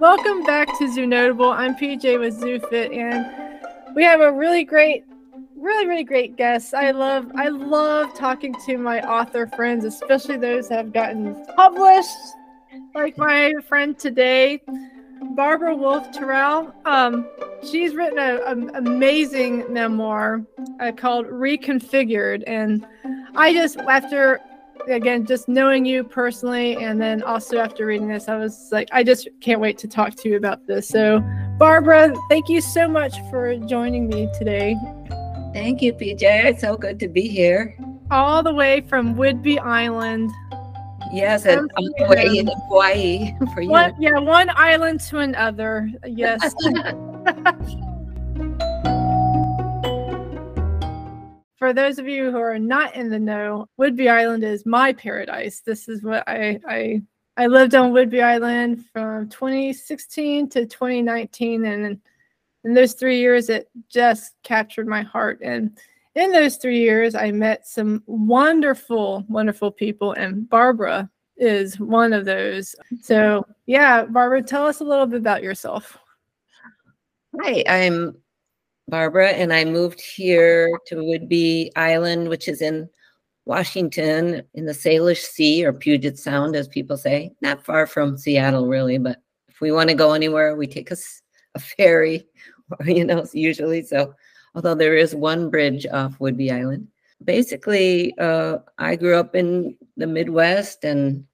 Welcome back to Zoo Notable. I'm PJ with ZooFit, and we have a really great, really, really great guest. I love, I love talking to my author friends, especially those that have gotten published, like my friend today, Barbara Wolf Terao. Um, she's written an amazing memoir uh, called Reconfigured, and I just after again, just knowing you personally, and then also after reading this, I was like, I just can't wait to talk to you about this. So, Barbara, thank you so much for joining me today. Thank you, PJ. It's so good to be here. All the way from Whidbey Island. Yes, and all the way in Hawaii for you. One, yeah, one island to another. Yes. for those of you who are not in the know, Whidbey Island is my paradise. This is what I I I lived on Whidbey Island from 2016 to 2019, and in those three years, it just captured my heart. And in those three years, I met some wonderful, wonderful people, and Barbara is one of those. So, yeah, Barbara, tell us a little bit about yourself. Hi, I'm Barbara, and I moved here to Whidbey Island, which is in Washington in the Salish Sea or Puget Sound, as people say. Not far from Seattle, really, but if we want to go anywhere, we take a, a ferry, you know, usually. So, although there is one bridge off Whidbey Island. Basically, uh, I grew up in the Midwest and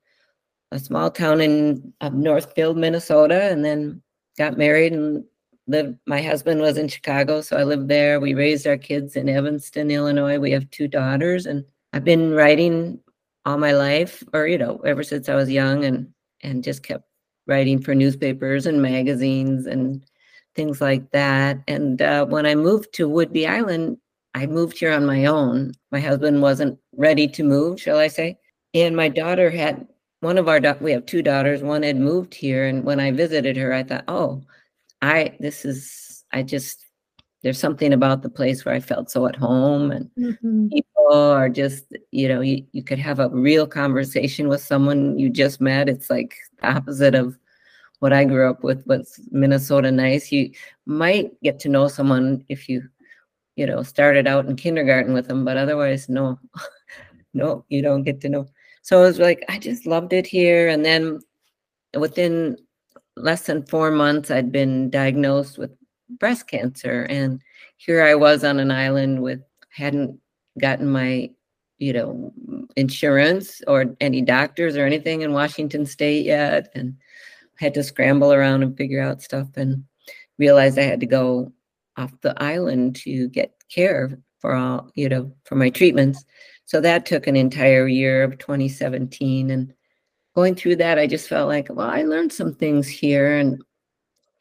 a small town in Northfield, Minnesota, and then got married and lived my husband was in chicago so i lived there. We raised our kids in evanston illinois. We have two daughters and i've been writing all my life or you know ever since i was young and and just kept writing for newspapers and magazines and things like that. And uh, when i moved to Whidbey island i moved here on my own. My husband wasn't ready to move shall i say. And my daughter had one of our we have two daughters. One had moved here and when i visited her i thought oh I this is I just there's something about the place where I felt so at home and mm-hmm. people are just, you know, you, you could have a real conversation with someone you just met. It's like the opposite of what I grew up with, what's Minnesota nice. You might get to know someone if you, you know, started out in kindergarten with them, but otherwise, no, no, you don't get to know. So it was like, I just loved it here. And then within less than four months, I'd been diagnosed with breast cancer. And here I was on an island with, hadn't gotten my, you know, insurance or any doctors or anything in Washington state yet. And had to scramble around and figure out stuff and realized I had to go off the island to get care for all, you know, for my treatments. So that took an entire year of 2017. And going through that, I just felt like, well, I learned some things here. And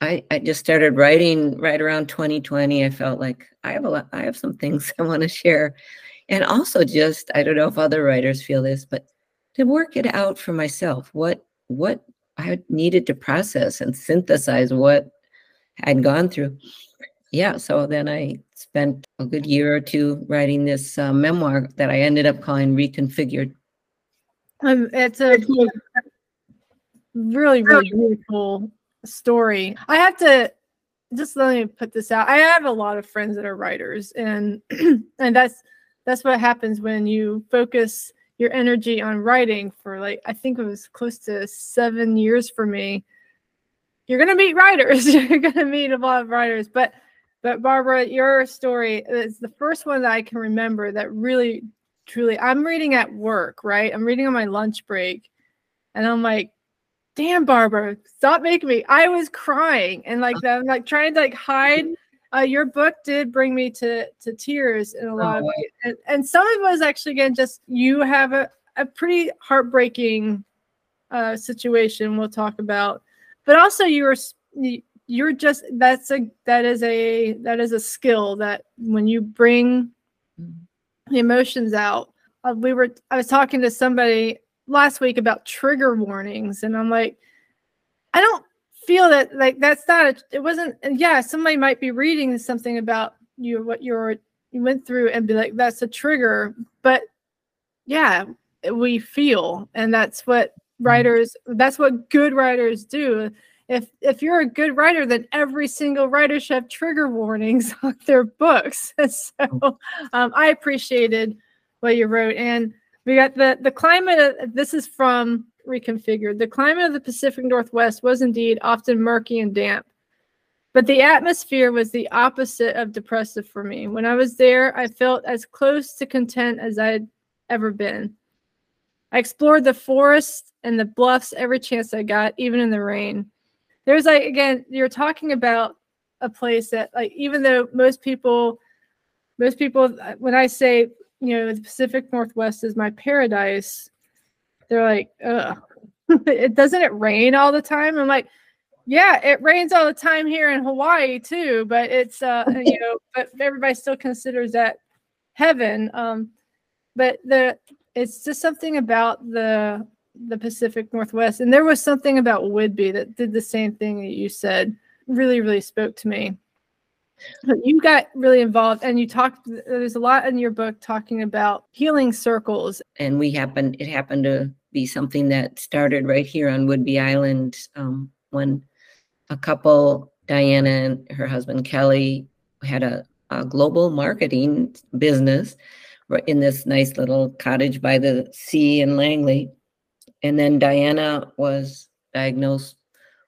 I, I just started writing right around 2020. I felt like I have a lot, I have some things I want to share. And also just, I don't know if other writers feel this, but to work it out for myself, what, what I needed to process and synthesize what I'd gone through. Yeah. So then I spent a good year or two writing this uh, memoir that I ended up calling Reconfigured um, it's a really, really beautiful story. I have to just let me put this out. I have a lot of friends that are writers, and and that's that's what happens when you focus your energy on writing for like I think it was close to seven years for me. You're gonna meet writers. You're gonna meet a lot of writers, but but Barbara, your story is the first one that I can remember that really truly i'm reading at work right? I'm reading on my lunch break. And i'm like damn barbara stop making me i was crying and like i'm like trying to like hide uh, your book did bring me to to tears in a lot of oh, ways. And, and some of it was actually again just you have a, a pretty heartbreaking uh, situation we'll talk about. But also you were you're just that's a that is a that is a skill that when you bring mm-hmm emotions out. Uh, we were I was talking to somebody last week about trigger warnings, and I'm like, I don't feel that like that's not a, it wasn't yeah somebody might be reading something about you what you're you went through and be like that's a trigger but yeah we feel and that's what mm-hmm. writers that's what good writers do if if you're a good writer, then every single writer should have trigger warnings on their books. So um, I appreciated what you wrote. And we got the the climate. Of, this is from Reconfigured. The climate of the Pacific Northwest was indeed often murky and damp. But the atmosphere was the opposite of depressive for me. When I was there, I felt as close to content as I'd ever been. I explored the forests and the bluffs every chance I got, even in the rain. There's like again, you're talking about a place that like even though most people most people when I say, you know, the Pacific Northwest is my paradise, they're like, ugh. it doesn't it rain all the time? I'm like, yeah, it rains all the time here in Hawaii too, but it's uh you know, but everybody still considers that heaven. Um, but the it's just something about the the Pacific Northwest, and there was something about Whidbey that did the same thing that you said. Really, really spoke to me. You got really involved, and you talked. There's a lot in your book talking about healing circles, and we happened. It happened to be something that started right here on Whidbey Island um, when a couple, Diana and her husband Kelly, had a, a global marketing business in this nice little cottage by the sea in Langley. And then Diana was diagnosed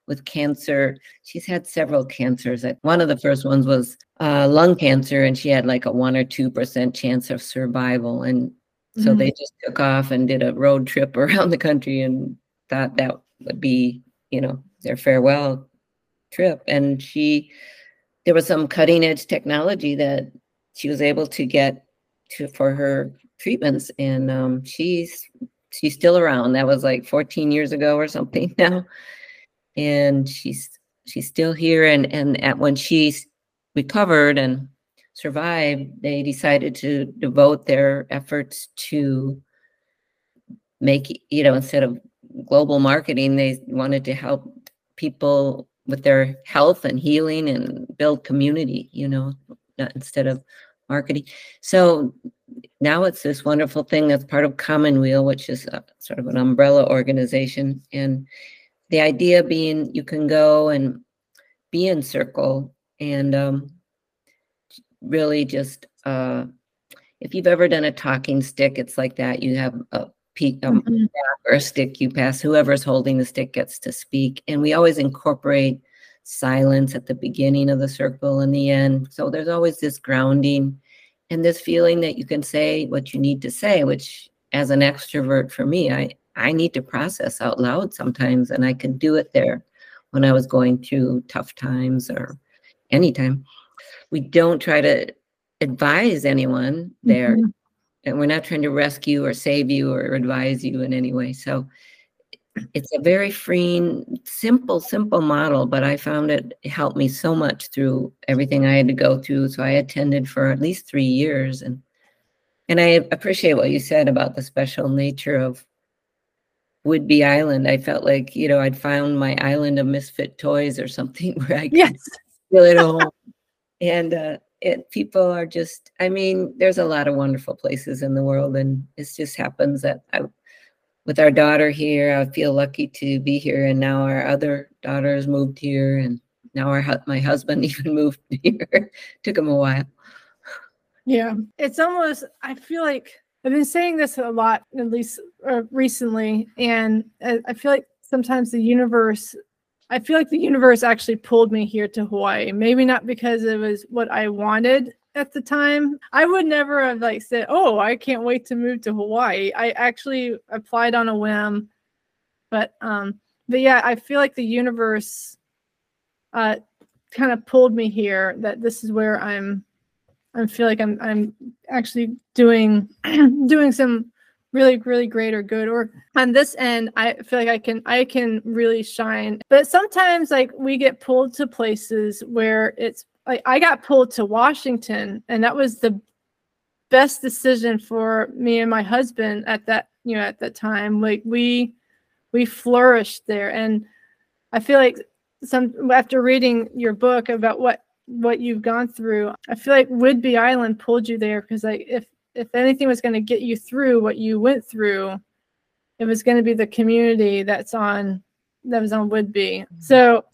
with cancer. She's had several cancers. One of the first ones was uh, lung cancer, and she had like a one or two percent chance of survival. And so mm-hmm. they just took off and did a road trip around the country and thought that would be, you know, their farewell trip and she there was some cutting edge technology that she was able to get to for her treatments and um, she's she's still around. That was like 14 years ago or something now. And she's she's still here. And and at when she's recovered and survived they decided to devote their efforts to make you know instead of global marketing they wanted to help people with their health and healing and build community, you know, instead of marketing. So now it's this wonderful thing that's part of Commonweal, which is a, sort of an umbrella organization. And the idea being you can go and be in circle and um, really just, uh, if you've ever done a talking stick, it's like that. You have a pe- um, mm-hmm. or a stick you pass. Whoever's holding the stick gets to speak, and we always incorporate silence at the beginning of the circle and the end. So there's always this grounding and this feeling that you can say what you need to say, which as an extrovert for me, I I need to process out loud sometimes, and I can do it there when I was going through tough times or anytime. We don't try to advise anyone there. Mm-hmm and we're not trying to rescue or save you or advise you in any way. So it's a very freeing, simple, simple model, but I found it helped me so much through everything I had to go through. So I attended for at least three years, and and I appreciate what you said about the special nature of Whidbey Island. I felt like you know I'd found my island of misfit toys or something where I could yes. feel at home, and uh, it people are just i mean there's a lot of wonderful places in the world and it just happens that i with our daughter here i feel lucky to be here and now our other daughters moved here and now our my husband even moved here. Took him a while. Yeah. It's almost i feel like i've been saying this a lot at least uh, recently and i feel like sometimes the universe I feel like the universe actually pulled me here to Hawaii. Maybe not because it was what I wanted at the time. I would never have like said, "Oh, I can't wait to move to Hawaii." I actually applied on a whim. But um but yeah, I feel like the universe uh kind of pulled me here that this is where I'm I feel like I'm I'm actually doing doing some really really great or good or on this end i feel like i can i can really shine but sometimes like we get pulled to places where it's like i got pulled to washington and that was the best decision for me and my husband at that you know at that time like we we flourished there and i feel like some after reading your book about what what you've gone through i feel like Whidbey island pulled you there because like if if anything was going to get you through what you went through, it was going to be the community that's on that was on. Mm-hmm. So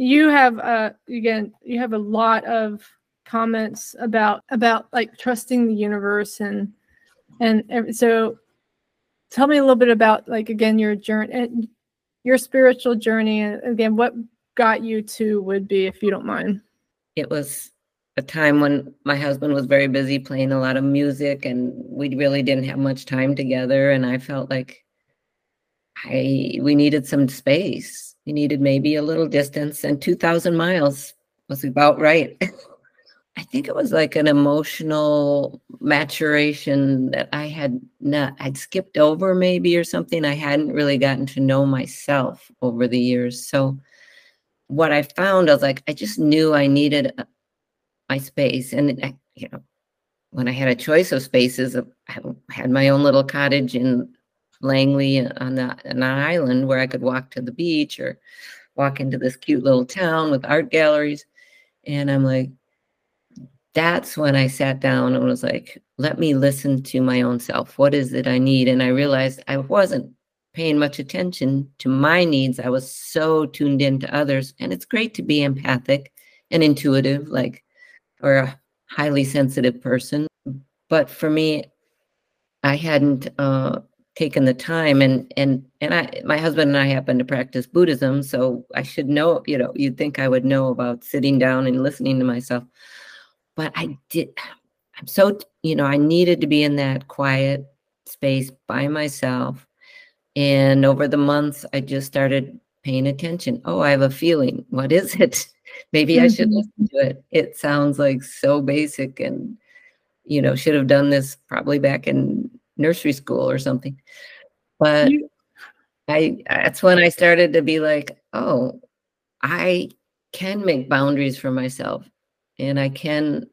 you have uh again you have a lot of comments about about like trusting the universe and and so tell me a little bit about like again your journey and your spiritual journey and again what got you to Whidbey if you don't mind. It was a time when my husband was very busy playing a lot of music and we really didn't have much time together and i felt like i we needed some space needed maybe a little distance and 2000 miles was about right. I think it was like an emotional maturation that i had not i'd skipped over maybe or something. I hadn't really gotten to know myself over the years. So what i found i was like i just knew i needed uh, my space. And I, you know, when I had a choice of spaces, I had my own little cottage in Langley on the an island where I could walk to the beach or walk into this cute little town with art galleries. And I'm like, that's when I sat down and was like, let me listen to my own self. What is it I need? And I realized I wasn't paying much attention to my needs. I was so tuned in to others. And it's great to be empathic and intuitive. Like or a highly sensitive person. But for me, I hadn't uh, taken the time, and and and I, my husband and I happen to practice Buddhism, so I should know. You know, you'd think I would know about sitting down and listening to myself, but I did. I'm so you know, I needed to be in that quiet space by myself, and over the months, I just started paying attention. Oh, I have a feeling. What is it? Maybe mm-hmm. I should mm-hmm. listen to it. It sounds like so basic and, you know, should have done this probably back in nursery school or something. But I, that's when I started to be like, oh, I can make boundaries for myself and I can,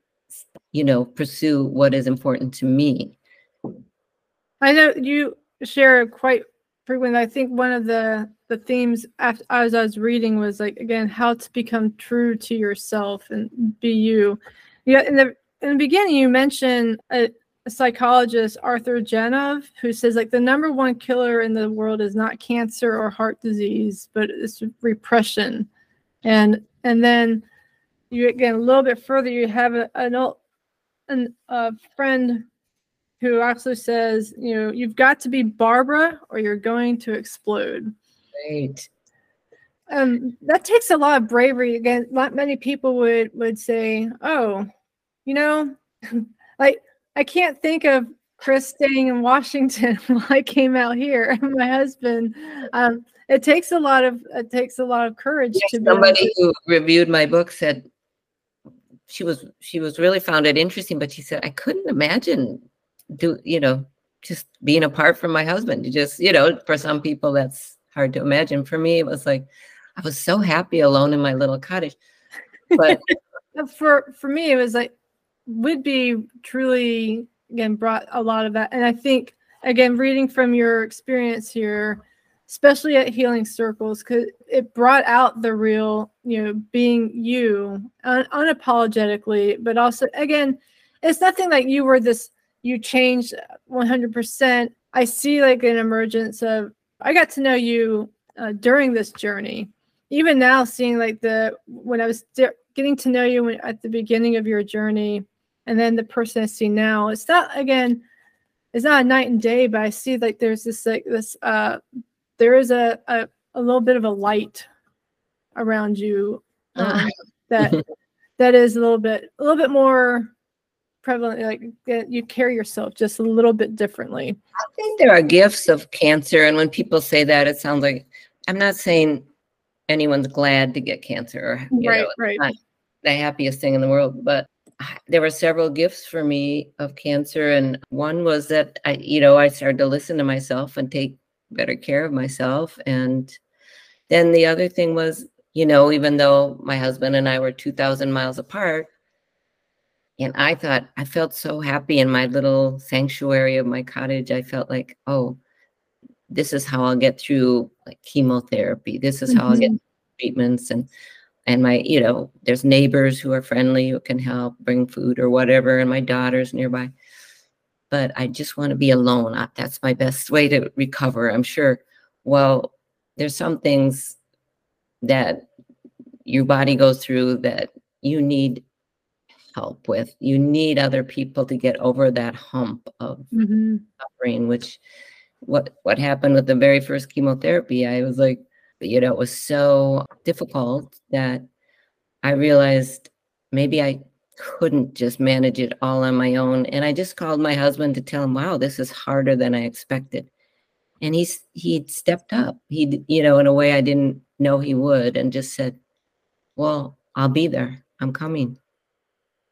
you know, pursue what is important to me. I know you share quite frequently. I think one of the the themes as I was reading was like again how to become true to yourself and be you. Yeah, in the in the beginning you mentioned a, a psychologist Arthur Janov who says like the number one killer in the world is not cancer or heart disease but it's repression, and and then you again a little bit further you have a, an, an a friend who actually says, you know, you've got to be Barbara or you're going to explode. Right. Um, that takes a lot of bravery. Again, not many people would would say, "Oh, you know, like I can't think of Chris staying in Washington while I came out here." My husband. Um, it takes a lot of it takes a lot of courage yes, to. Somebody who reviewed my book said she was she was really found it interesting, but she said I couldn't imagine do you know just being apart from my husband. You just you know for some people that's hard to imagine. For me, it was like I was so happy alone in my little cottage. But for for me, it was like Whidbey truly again brought a lot of that, and I think again reading from your experience here, especially at Healing Circles, because it brought out the real you know being you un- unapologetically, but also again, it's nothing like you were this you changed 100%. I see like an emergence of I got to know you uh, during this journey. Even now, seeing like the when I was getting to know you when, at the beginning of your journey, and then the person I see now, it's not again, it's not a night and day, but I see like there's this like this uh, there is a a, a little bit of a light around you um, that that is a little bit a little bit more prevalent like you carry yourself just a little bit differently. I think there are gifts of cancer and when people say that it sounds like i'm not saying anyone's glad to get cancer or you right know, right. not the happiest thing in the world but there were several gifts for me of cancer and one was that i you know i started to listen to myself and take better care of myself and then the other thing was you know even though my husband and i were 2000 miles apart and I thought, I felt so happy in my little sanctuary of my cottage. I felt like, oh, this is how I'll get through like chemotherapy. This is how mm-hmm. I'll get mm-hmm. treatments and and my, you know, there's neighbors who are friendly who can help bring food or whatever, and my daughter's nearby. But I just want to be alone. That's my best way to recover, I'm sure. Well, there's some things that your body goes through that you need help with. You need other people to get over that hump of Mm-hmm. suffering, which what what happened with the very first chemotherapy, I was like, you know, it was so difficult that I realized maybe I couldn't just manage it all on my own. And I just called my husband to tell him, wow, this is harder than I expected. And he's he stepped up. He, you know, in a way I didn't know he would, and just said, Well, I'll be there. I'm coming.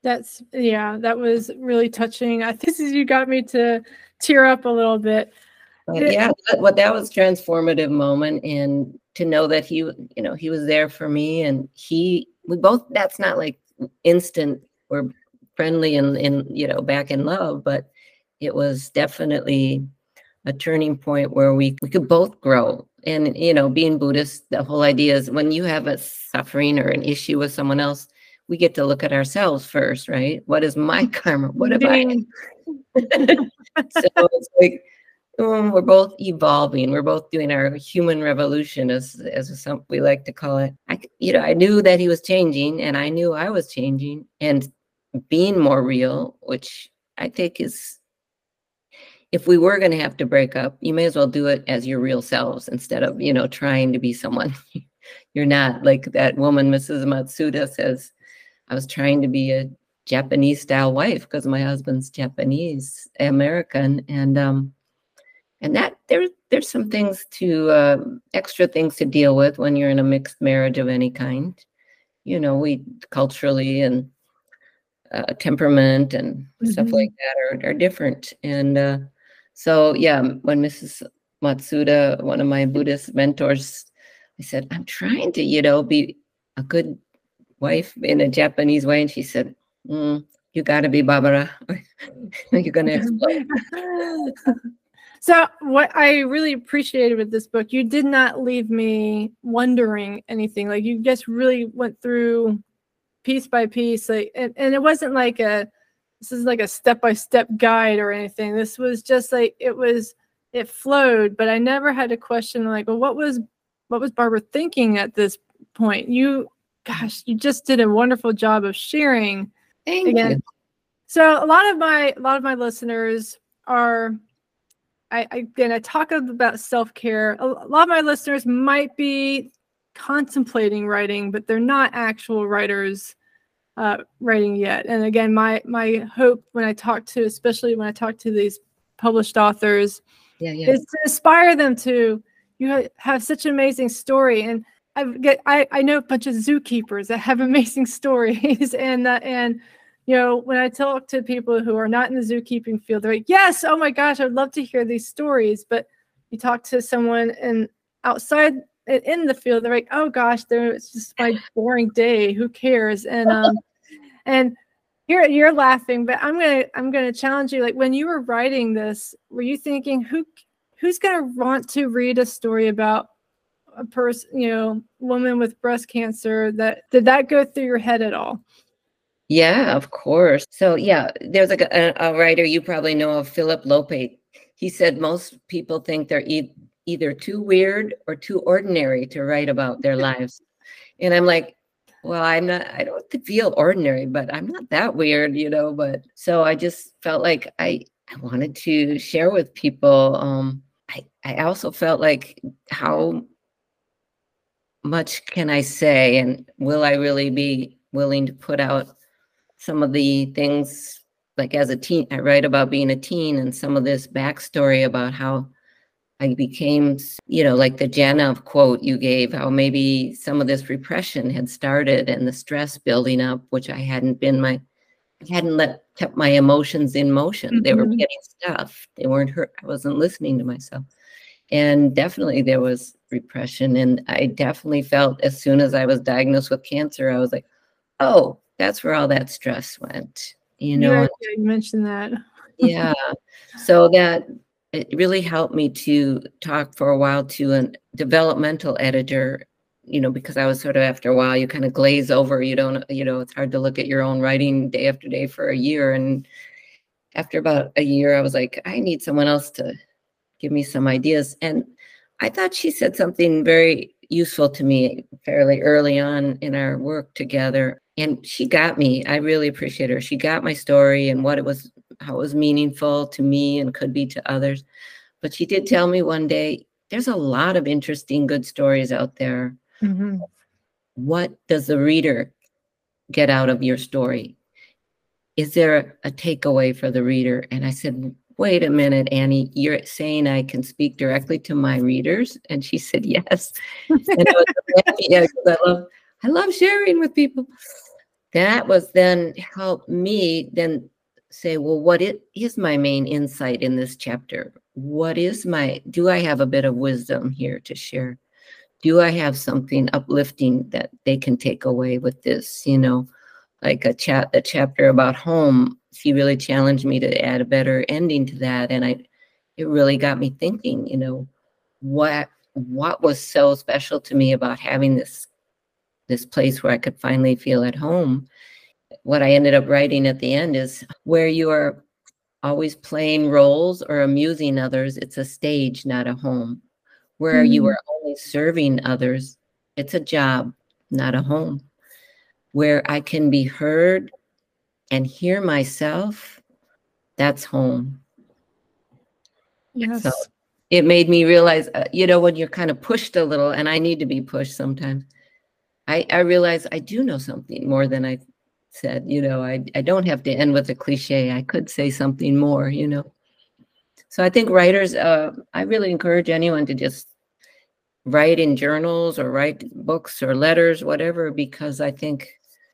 That's yeah, that was really touching. I think you got me to tear up a little bit. But Yeah. that, what that was transformative moment, and to know that he, you know, he was there for me, and he, we both. That's not like instant. We're friendly and in, you know, back in love, but it was definitely a turning point where we we could both grow. And you know, being Buddhist, the whole idea is when you have a suffering or an issue with someone else, we get to look at ourselves first, right? What is my karma? What have I? So it's like we're both evolving. We're both doing our human revolution, as as some we like to call it. I, you know, I knew that he was changing, and I knew I was changing, and being more real, which I think is. If we were going to have to break up, you may as well do it as your real selves instead of, you know, trying to be someone you're not. Like that woman, Mrs. Matsuda says, I was trying to be a Japanese style wife because my husband's Japanese American, and um, and that there there's some things to uh, extra things to deal with when you're in a mixed marriage of any kind. You know, we culturally and uh, temperament and stuff Mhm. like that are are different, and uh, so yeah, when Mrs. Matsuda, one of my Buddhist mentors, I said, I'm trying to, you know, be a good wife in a Japanese way, and she said, Mm, you got to be Barbara. You're going to explode. so what I really appreciated with this book, you did not leave me wondering anything. Like you just really went through piece by piece, like and, and it wasn't like a this is like a step-by-step guide or anything. This was just like it was it flowed, but I never had a question like, well, what was what was Barbara thinking at this point? You gosh, you just did a wonderful job of sharing Thank Again, you. so a lot of my a lot of my listeners are I, I again I talk about self-care. A, a lot of my listeners might be contemplating writing, but they're not actual writers uh, writing yet. And again, my my hope when I talk to, especially when I talk to these published authors, Yeah, yeah. is to inspire them to you ha- have such an amazing story and I get I, I know a bunch of zookeepers that have amazing stories and uh, and you know when I talk to people who are not in the zookeeping field they're like yes oh my gosh I'd love to hear these stories. But you talk to someone and outside in the field they're like oh gosh there it's just my boring day who cares? And um and you're you're laughing but i'm gonna i'm gonna challenge you like when you were writing this were you thinking who who's gonna want to read a story about a person you know woman with breast cancer that did that go through your head at all Yeah, of course. So yeah, there's like a, a writer you probably know of, Philip Lopate. He said most people think they're e- either too weird or too ordinary to write about their lives. And I'm like, well, I'm not, I don't feel ordinary, but I'm not that weird, you know. But so I just felt like I, I wanted to share with people. Um, I, I also felt like how much can I say, and will I really be willing to put out some of the things like as a teen? I write about being a teen and some of this backstory about how I became, you know, like the Janov quote you gave, how maybe some of this repression had started and the stress building up, which I hadn't been my, I hadn't let kept my emotions in motion. They were Mhm. getting stuff. They weren't hurt. I wasn't listening to myself. And definitely there was repression. And I definitely felt as soon as I was diagnosed with cancer, I was like, oh, that's where all that stress went. You know, yeah, you mentioned that yeah. So that it really helped me to talk for a while to a developmental editor, you know, because I was sort of after a while, you kind of glaze over. You don't, you know, it's hard to look at your own writing day after day for a year. And after about a year, I was like, I need someone else to give me some ideas. And I thought she said something very useful to me fairly early on in our work together. And she got me. I really appreciate her. She got my story and what it was, how it was meaningful to me and could be to others. But she did tell me one day, there's a lot of interesting, good stories out there. Mm-hmm. What does the reader get out of your story? Is there a takeaway for the reader? And I said, wait a minute, Annie, you're saying I can speak directly to my readers? And she said, yes. and I was yeah, I love, I love sharing with people. That was then helped me then say, well, what it is my main insight in this chapter? What is my, do I have a bit of wisdom here to share? Do I have something uplifting that they can take away with this? You know, like a chat, a chapter about home she really challenged me to add a better ending to that and i it really got me thinking you know what what was so special to me about having this this place where i could finally feel at home what i ended up writing at the end is where you are always playing roles or amusing others it's a stage not a home where mm-hmm. you are only serving others it's a job not a home where i can be heard and hear myself, that's home. Yes. So it made me realize, uh, you know, when you're kind of pushed a little, and I need to be pushed sometimes, I, I realize I do know something more than I said. You know, I, I don't have to end with a cliche. I could say something more, you know. So I think writers, uh, I really encourage anyone to just write in journals or write books or letters, whatever, because I think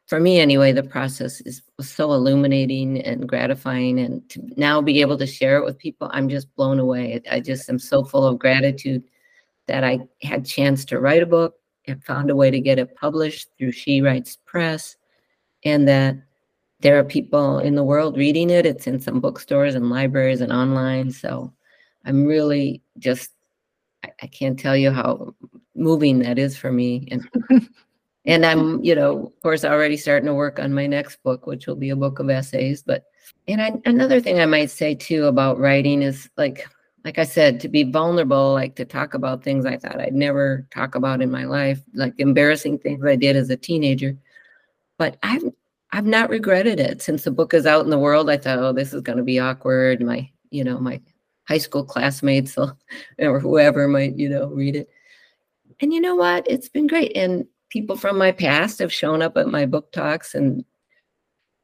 for me anyway, the process is so illuminating and gratifying. And to now be able to share it with people, I'm just blown away. I just am so full of gratitude that I had chance to write a book and found a way to get it published through She Writes Press, and that there are people in the world reading it. It's in some bookstores and libraries and online. So I'm really just I, I can't tell you how moving that is for me. And and i'm you know of course already starting to work on my next book which will be a book of essays but and I, another thing i might say too about writing is like like i said to be vulnerable like to talk about things i thought i'd never talk about in my life like embarrassing things i did as a teenager. But i've i've not regretted it. Since the book is out in the world i thought oh this is going to be awkward. My you know my high school classmates or whoever might you know read it. And you know what? It's been great. And people from my past have shown up at my book talks and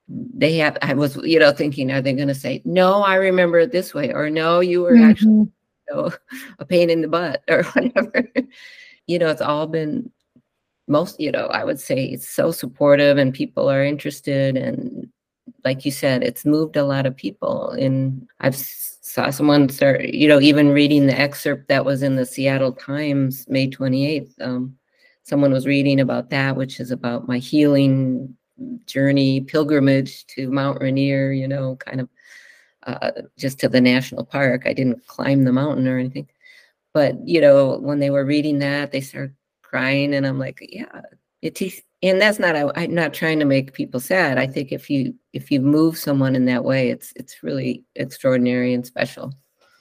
they have i was you know thinking are they going to say no i remember it this way or no you were mm-hmm. actually you know, a pain in the butt or whatever you know it's all been most you know i would say it's so supportive and people are interested and like you said it's moved a lot of people and i've saw someone start you know even reading the excerpt that was in the seattle times may 28th um, someone was reading about that, which is about my healing journey, pilgrimage to Mount Rainier, you know, kind of uh, just to the national park. I didn't climb the mountain or anything. But, you know, when they were reading that, they started crying. And I'm like, yeah, it and that's not I, am not trying to make people sad. I think if you if you move someone in that way, it's it's really extraordinary and special.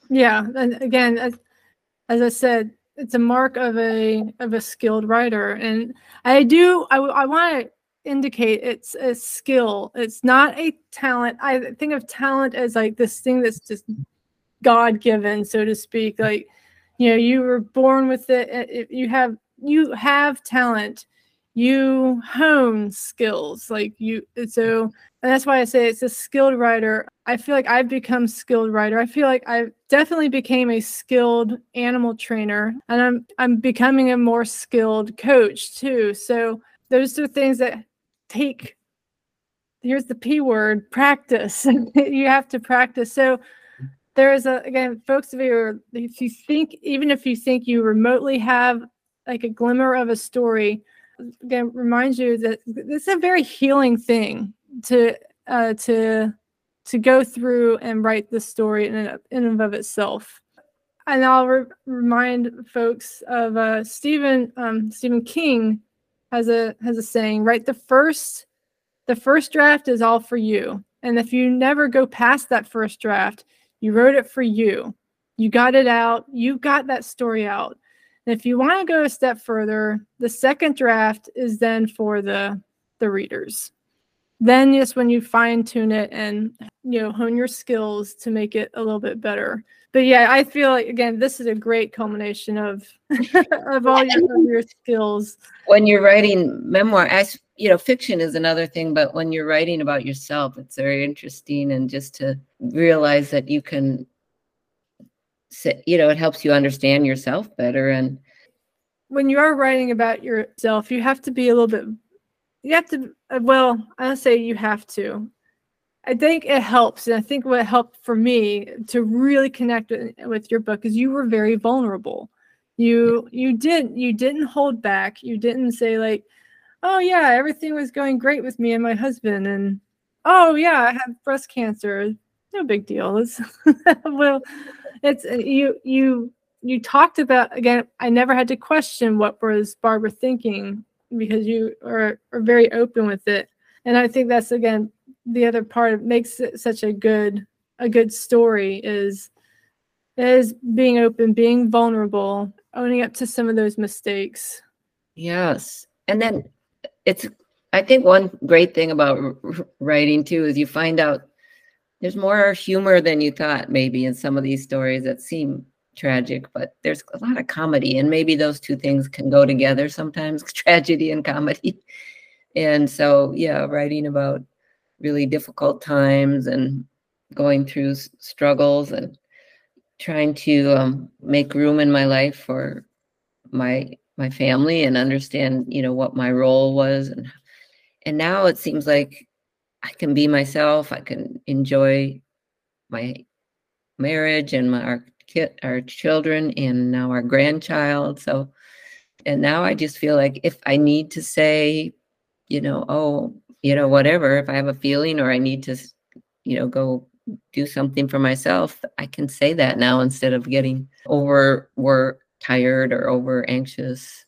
Yeah, and again, as, as I said, it's a mark of a of a skilled writer and i do i, I want to indicate it's a skill. It's not a talent. I think of talent as like this thing that's just god given so to speak. Like you know you were born with it eh, eh, you have you have talent. You hone skills like you so and that's why i say it's a skilled writer. I feel like i've become skilled writer. I feel like i definitely became a skilled animal trainer and i'm i'm becoming a more skilled coach too. So those are things that take here's the p word practice you have to practice so there is a again folks if you if you think even if you think you remotely have like a glimmer of a story again reminds you that is a very healing thing to uh, to to go through and write the story in, in and of itself. And I'll re- remind folks of uh, Stephen um, Stephen King has a has a saying: right? the first the first draft is all for you, and if you never go past that first draft, you wrote it for you. You got it out. You got that story out. And if you want to go a step further, the second draft is then for the the readers. Then just when you fine tune it and you know hone your skills to make it a little bit better. But yeah, I feel like again this is a great culmination of of all your, your skills. When you're writing memoir, as you know, fiction is another thing, but when you're writing about yourself, it's very interesting and just to realize that you can you know, it helps you understand yourself better and when you are writing about yourself, you have to be a little bit you have to uh, well i don't say you have to i think it helps and i think what helped for me to really connect with, with your book is you were very vulnerable. You you didn't you didn't hold back. You didn't say like oh yeah everything was going great with me and my husband and oh yeah i have breast cancer. No big deal. It's well it's uh, you you you talked about again i never had to question what was barbara thinking because you are, are very open with it. And i think that's again the other part of makes it such a good a good story is is being open being vulnerable owning up to some of those mistakes yes and then it's i think one great thing about writing too is you find out there's more humor than you thought maybe in some of these stories that seem tragic, but there's a lot of comedy, and maybe those two things can go together sometimes tragedy and comedy. And so, yeah, writing about really difficult times and going through struggles and trying to um, make room in my life for my my family and understand you know what my role was and and now it seems like i can be myself i can enjoy my marriage and my our kid, our children, and now our grandchild. So, and now I just feel like if I need to say, you know, oh, you know, whatever, if I have a feeling or I need to, you know, go do something for myself, I can say that now instead of getting over work tired or over anxious.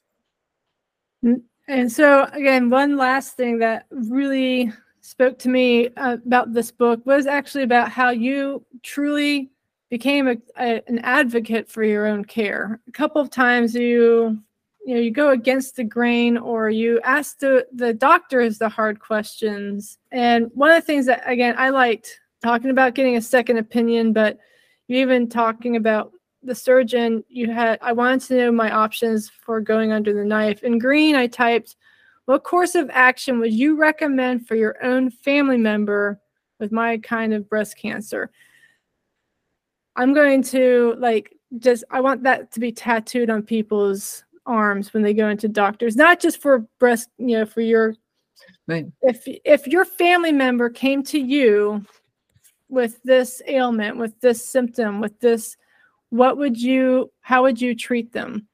And so, again, one last thing that really spoke to me uh, about this book was actually about how you truly became a, a, an advocate for your own care. A couple of times you you know you go against the grain or you ask the, the doctors the hard questions. And one of the things that again I liked talking about getting a second opinion, but even talking about the surgeon, you had I wanted to know my options for going under the knife. In green, I typed, what course of action would you recommend for your own family member with my kind of breast cancer? I'm going to like just I want that to be tattooed on people's arms when they go into doctors, not just for breast, you know, for your right. If if your family member came to you with this ailment, with this symptom, with this, what would you how would you treat them?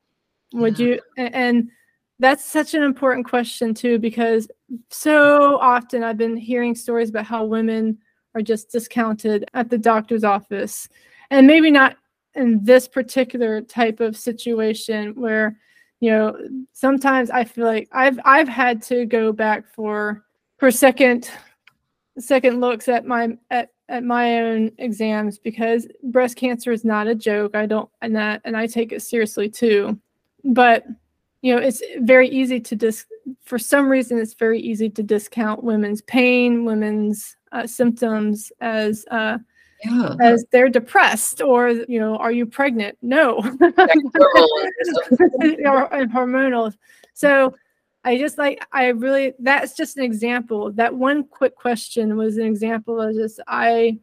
Would yeah. you and that's such an important question too because so often I've been hearing stories about how women are just discounted at the doctor's office and maybe not in this particular type of situation where you know sometimes i feel like i've i've had to go back for for second second looks at my at, at my own exams because breast cancer is not a joke. I don't and that and i take it seriously too. But you know it's very easy to dis for some reason it's very easy to discount women's pain women's uh, symptoms as uh, yeah. as they're depressed or you know are you pregnant? No. And hormonal. So i just like i really that's just an example. That one quick question was an example of just i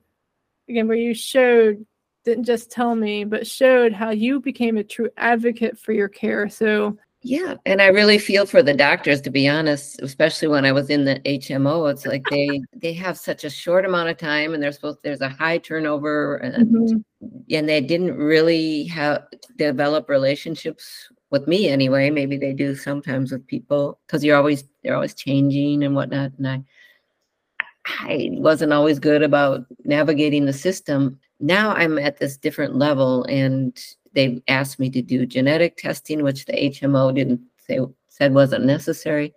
again where you showed didn't just tell me but showed how you became a true advocate for your care. So yeah, and I really feel for the doctors to be honest, especially when I was in the HMO. It's like they they have such a short amount of time and they're supposed there's a high turnover and mm-hmm. and they didn't really have develop relationships with me anyway. Maybe they do sometimes with people because you're always they're always changing and whatnot. And I I wasn't always good about navigating the system. Now I'm at this different level and they asked me to do genetic testing, which the HMO didn't say said wasn't necessary.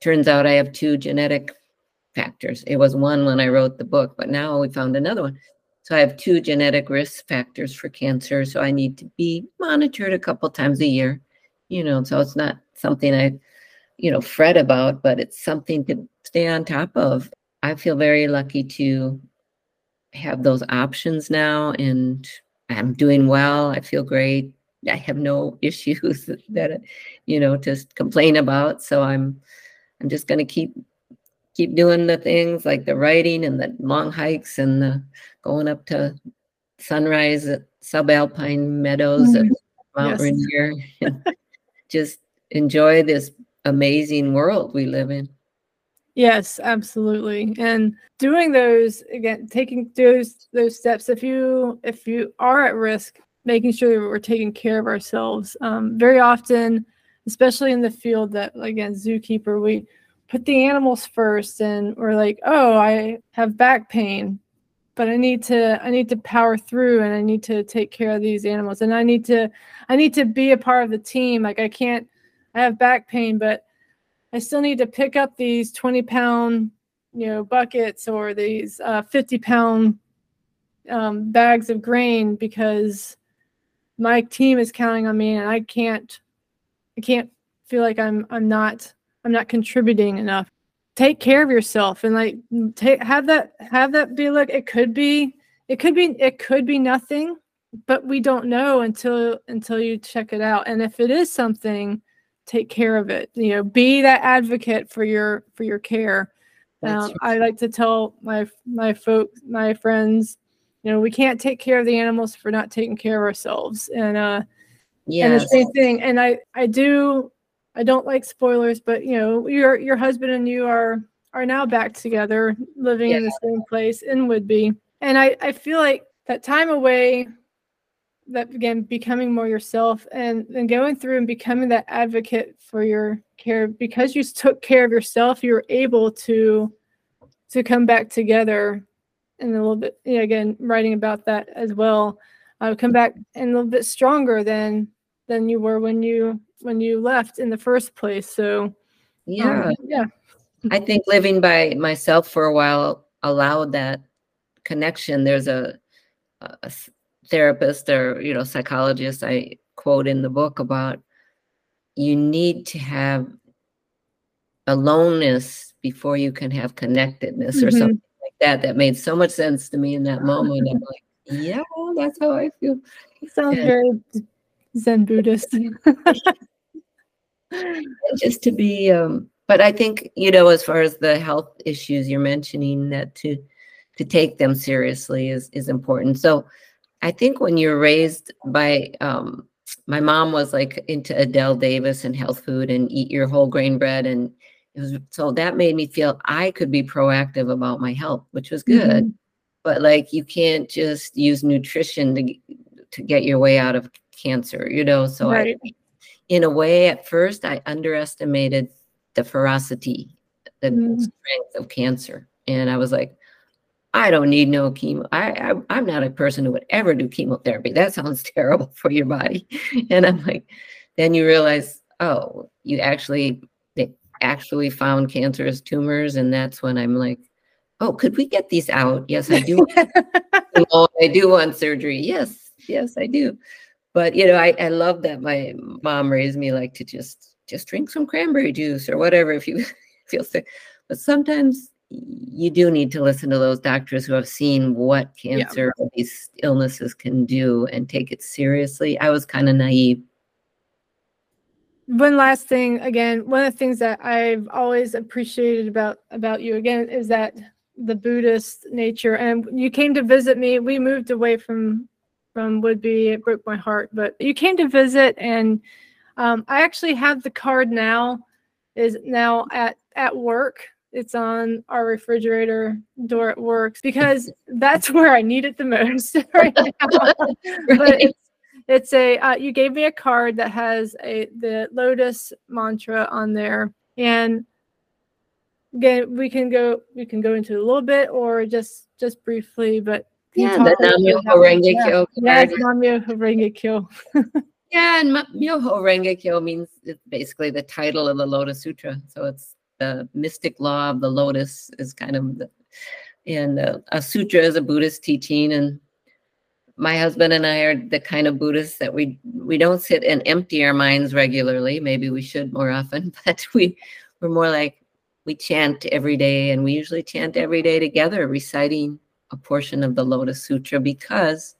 Turns out I have two genetic factors. It was one when I wrote the book, but now we found another one. So I have two genetic risk factors for cancer. So I need to be monitored a couple times a year. You know, so it's not something I, you know, fret about, but it's something to stay on top of. I feel very lucky to have those options now and I'm doing well. I feel great. I have no issues that you know to complain about. So I'm I'm just going to keep keep doing the things like the writing and the long hikes and the going up to sunrise at subalpine meadows mm-hmm. at Mount yes. Rainier. just enjoy this amazing world we live in. Yes, absolutely. And doing those again, taking those those steps. If you if you are at risk, making sure that we're taking care of ourselves. Um, very often, especially in the field that again zookeeper, we put the animals first, and we're like, oh, I have back pain, but I need to I need to power through, and I need to take care of these animals, and I need to I need to be a part of the team. Like I can't, I have back pain, but I still need to pick up these 20 pound, you know, buckets or these uh, 50 pound um, bags of grain because my team is counting on me and I can't, I can't feel like I'm, I'm not, I'm not contributing enough. Take care of yourself and like take, have that, have that be like, it could be, it could be, it could be nothing, but we don't know until, until you check it out. And if it is something, take care of it you know be that advocate for your for your care. Um, i like to tell my my folks my friends you know we can't take care of the animals for not taking care of ourselves. And uh yeah and the same thing and i i do i don't like spoilers but you know your your husband and you are are now back together living yeah. in the same place in Whidbey and i i feel like that time away that again becoming more yourself and then going through and becoming that advocate for your care. Because you took care of yourself you were able to to come back together and a little bit you know, again writing about that as well uh, come back and a little bit stronger than than you were when you when you left in the first place. So yeah um, yeah. i think living by myself for a while allowed that connection. There's a, a therapist or you know psychologist I quote in the book about you need to have aloneness before you can have connectedness mm-hmm. or something like that. That made so much sense to me in that moment. I'm like, yeah, that's how I feel. It sounds and, very Zen Buddhist. just to be um but I think, you know, as far as the health issues you're mentioning, that to to take them seriously is is important. So I think when you're raised by, um, my mom was like into Adelle Davis and health food and eat your whole grain bread. And it was, so that made me feel I could be proactive about my health, which was good. Mm-hmm. But like, you can't just use nutrition to, to get your way out of cancer, you know? So right. I, in a way, at first, I underestimated the ferocity, the mm-hmm. strength of cancer. And I was like, I don't need no chemo. I, I am not a person who would ever do chemotherapy. That sounds terrible for your body. And I'm like, then you realize, oh, you actually they actually found cancerous tumors, and that's when I'm like, oh, could we get these out? Yes, I do. I do want surgery. Yes, yes, I do. But you know, I, I love that my mom raised me like to just just drink some cranberry juice or whatever if you feel sick. But sometimes you do need to listen to those doctors who have seen what cancer yeah. these illnesses can do and take it seriously. I was kind of naive. One last thing, again, one of the things that I've always appreciated about about you again is that the Buddhist nature. And you came to visit me. We moved away from from Whidbey. It broke my heart, but you came to visit, and um, I actually have the card now. Is now at at work it's on our refrigerator door at work because that's where I need it the most right now. right. But it's, it's a uh, you gave me a card that has a the lotus mantra on there and again we can go we can go into a little bit or just just briefly but yeah the Nam-myoho Renge Kyo yeah, yeah Nam-myoho Renge Kyo yeah and Myoho Renge Kyo means it's basically the title of the Lotus Sutra so it's the mystic law of the lotus is kind of the, And uh, a sutra is a Buddhist teaching, and my husband and I are the kind of Buddhists that we we don't sit and empty our minds regularly. Maybe we should more often, but we we're more like we chant every day, and we usually chant every day together, reciting a portion of the Lotus Sutra because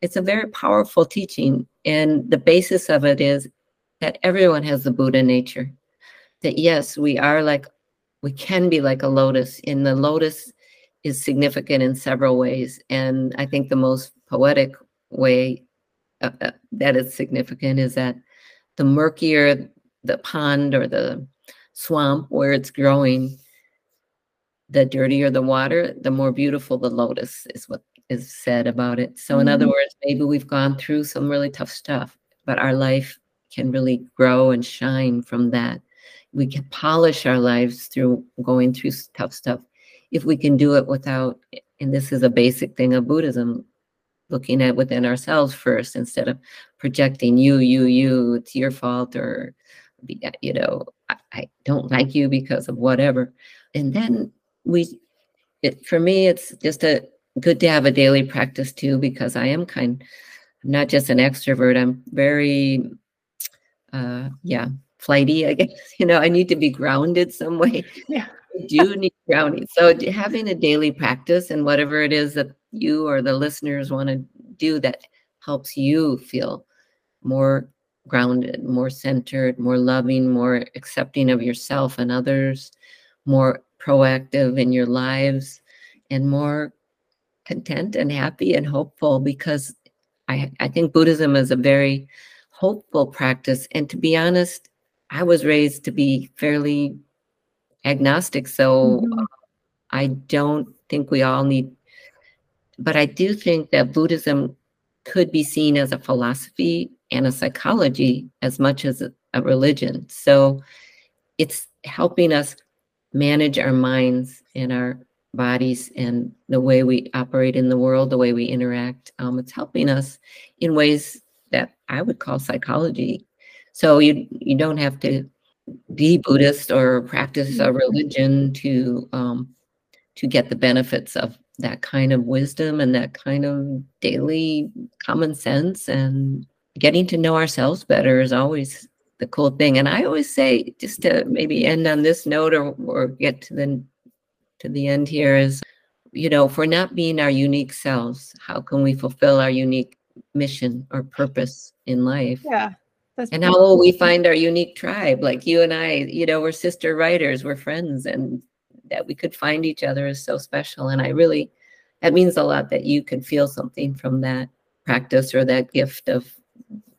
it's a very powerful teaching, and the basis of it is that everyone has the Buddha nature. That yes, we are like we can be like a lotus. and the lotus is significant in several ways, and I think the most poetic way uh, uh, that is significant is that the murkier the pond or the swamp where it's growing, the dirtier the water, the more beautiful the lotus is what is said about it. So, in mm-hmm. other words, maybe we've gone through some really tough stuff, but our life can really grow and shine from that. We can polish our lives through going through tough stuff if we can do it without, and this is a basic thing of Buddhism, looking at within ourselves first instead of projecting you, you, you, it's your fault, or, you know, I, I don't like you because of whatever. And then we, it, for me, it's just a good to have a daily practice too, because I am kind, I'm not just an extrovert, I'm very, uh, yeah, flighty, I guess. You know, I need to be grounded some way. Yeah. I do need grounding. So having a daily practice and whatever it is that you or the listeners want to do that helps you feel more grounded, more centered, more loving, more accepting of yourself and others, more proactive in your lives, and more content and happy and hopeful because I, I think Buddhism is a very hopeful practice. And to be honest, I was raised to be fairly agnostic. So mm-hmm. I don't think we all need but I do think that Buddhism could be seen as a philosophy and a psychology as much as a, a religion. So it's helping us manage our minds and our bodies and the way we operate in the world, the way we interact. Um, it's helping us in ways that I would call psychology. So you you don't have to be Buddhist or practice a religion to um, to get the benefits of that kind of wisdom and that kind of daily common sense and getting to know ourselves better is always the cool thing. And I always say, just to maybe end on this note or, or get to the to the end here is, you know, if we're not being our unique selves, how can we fulfill our unique mission or purpose in life? Yeah. And how will we find our unique tribe? Like you and I, you know, we're sister writers, we're friends, and that we could find each other is so special. And I really, that means a lot that you can feel something from that practice or that gift of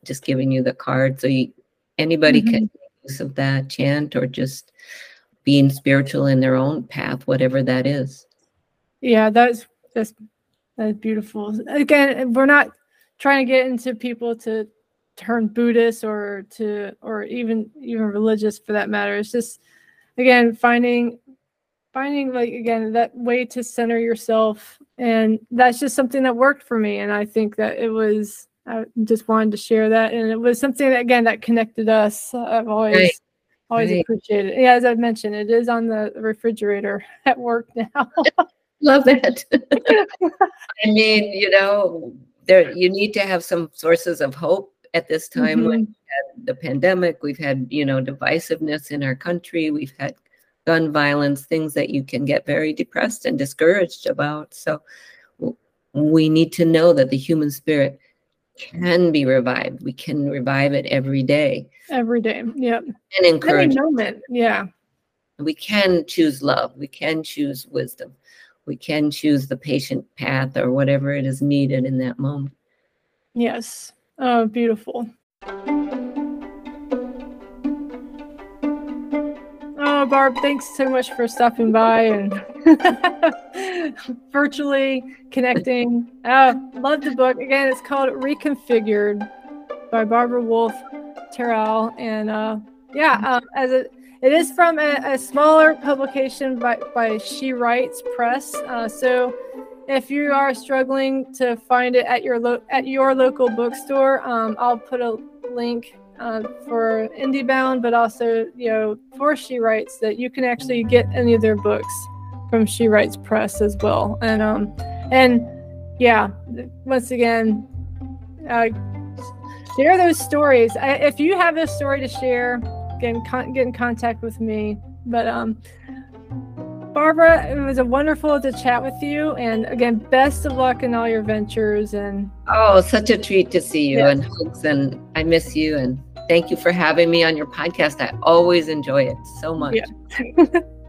just giving you the card. So you, anybody mm-hmm. can use of that chant or just being spiritual in their own path, whatever that is. Yeah, that's that's that's beautiful. Again, we're not trying to get into people to turn Buddhist or to or even even religious for that matter. It's just again finding finding like again that way to center yourself. And that's just something that worked for me. And i think that it was i just wanted to share that. And it was something that again that connected us. I've always right. always right. appreciated yeah as i've mentioned it is on the refrigerator at work now. Love that i mean you know there you need to have some sources of hope at this time mm-hmm. like the pandemic we've had you know divisiveness in our country we've had gun violence, things that you can get very depressed and discouraged about. So we need to know that the human spirit can be revived. We can revive it every day. Every day. Yep. And encourage. Every moment. Yeah. We can choose love. We can choose wisdom. We can choose the patient path or whatever it is needed in that moment. Yes. Oh, beautiful. Oh, Barb, thanks so much for stopping by and virtually connecting. Uh, love the book. Again, it's called Reconfigured by Barbara Wolf Terao. And uh, yeah, uh, as a, it is from a, a, smaller publication by, by She Writes Press. Uh, so if you are struggling to find it at your lo- at your local bookstore, um, I'll put a link uh, for IndieBound, but also, you know, for She Writes that you can actually get any of their books from She Writes Press as well. And um and yeah, once again, uh, share those stories. I, if you have a story to share, get in, con- get in contact with me. But um, Barbara, it was a wonderful to chat with you. And again, best of luck in all your ventures. And oh, such a treat to see you and hugs. And I miss you. And thank you for having me on your podcast. I always enjoy it so much. Yeah.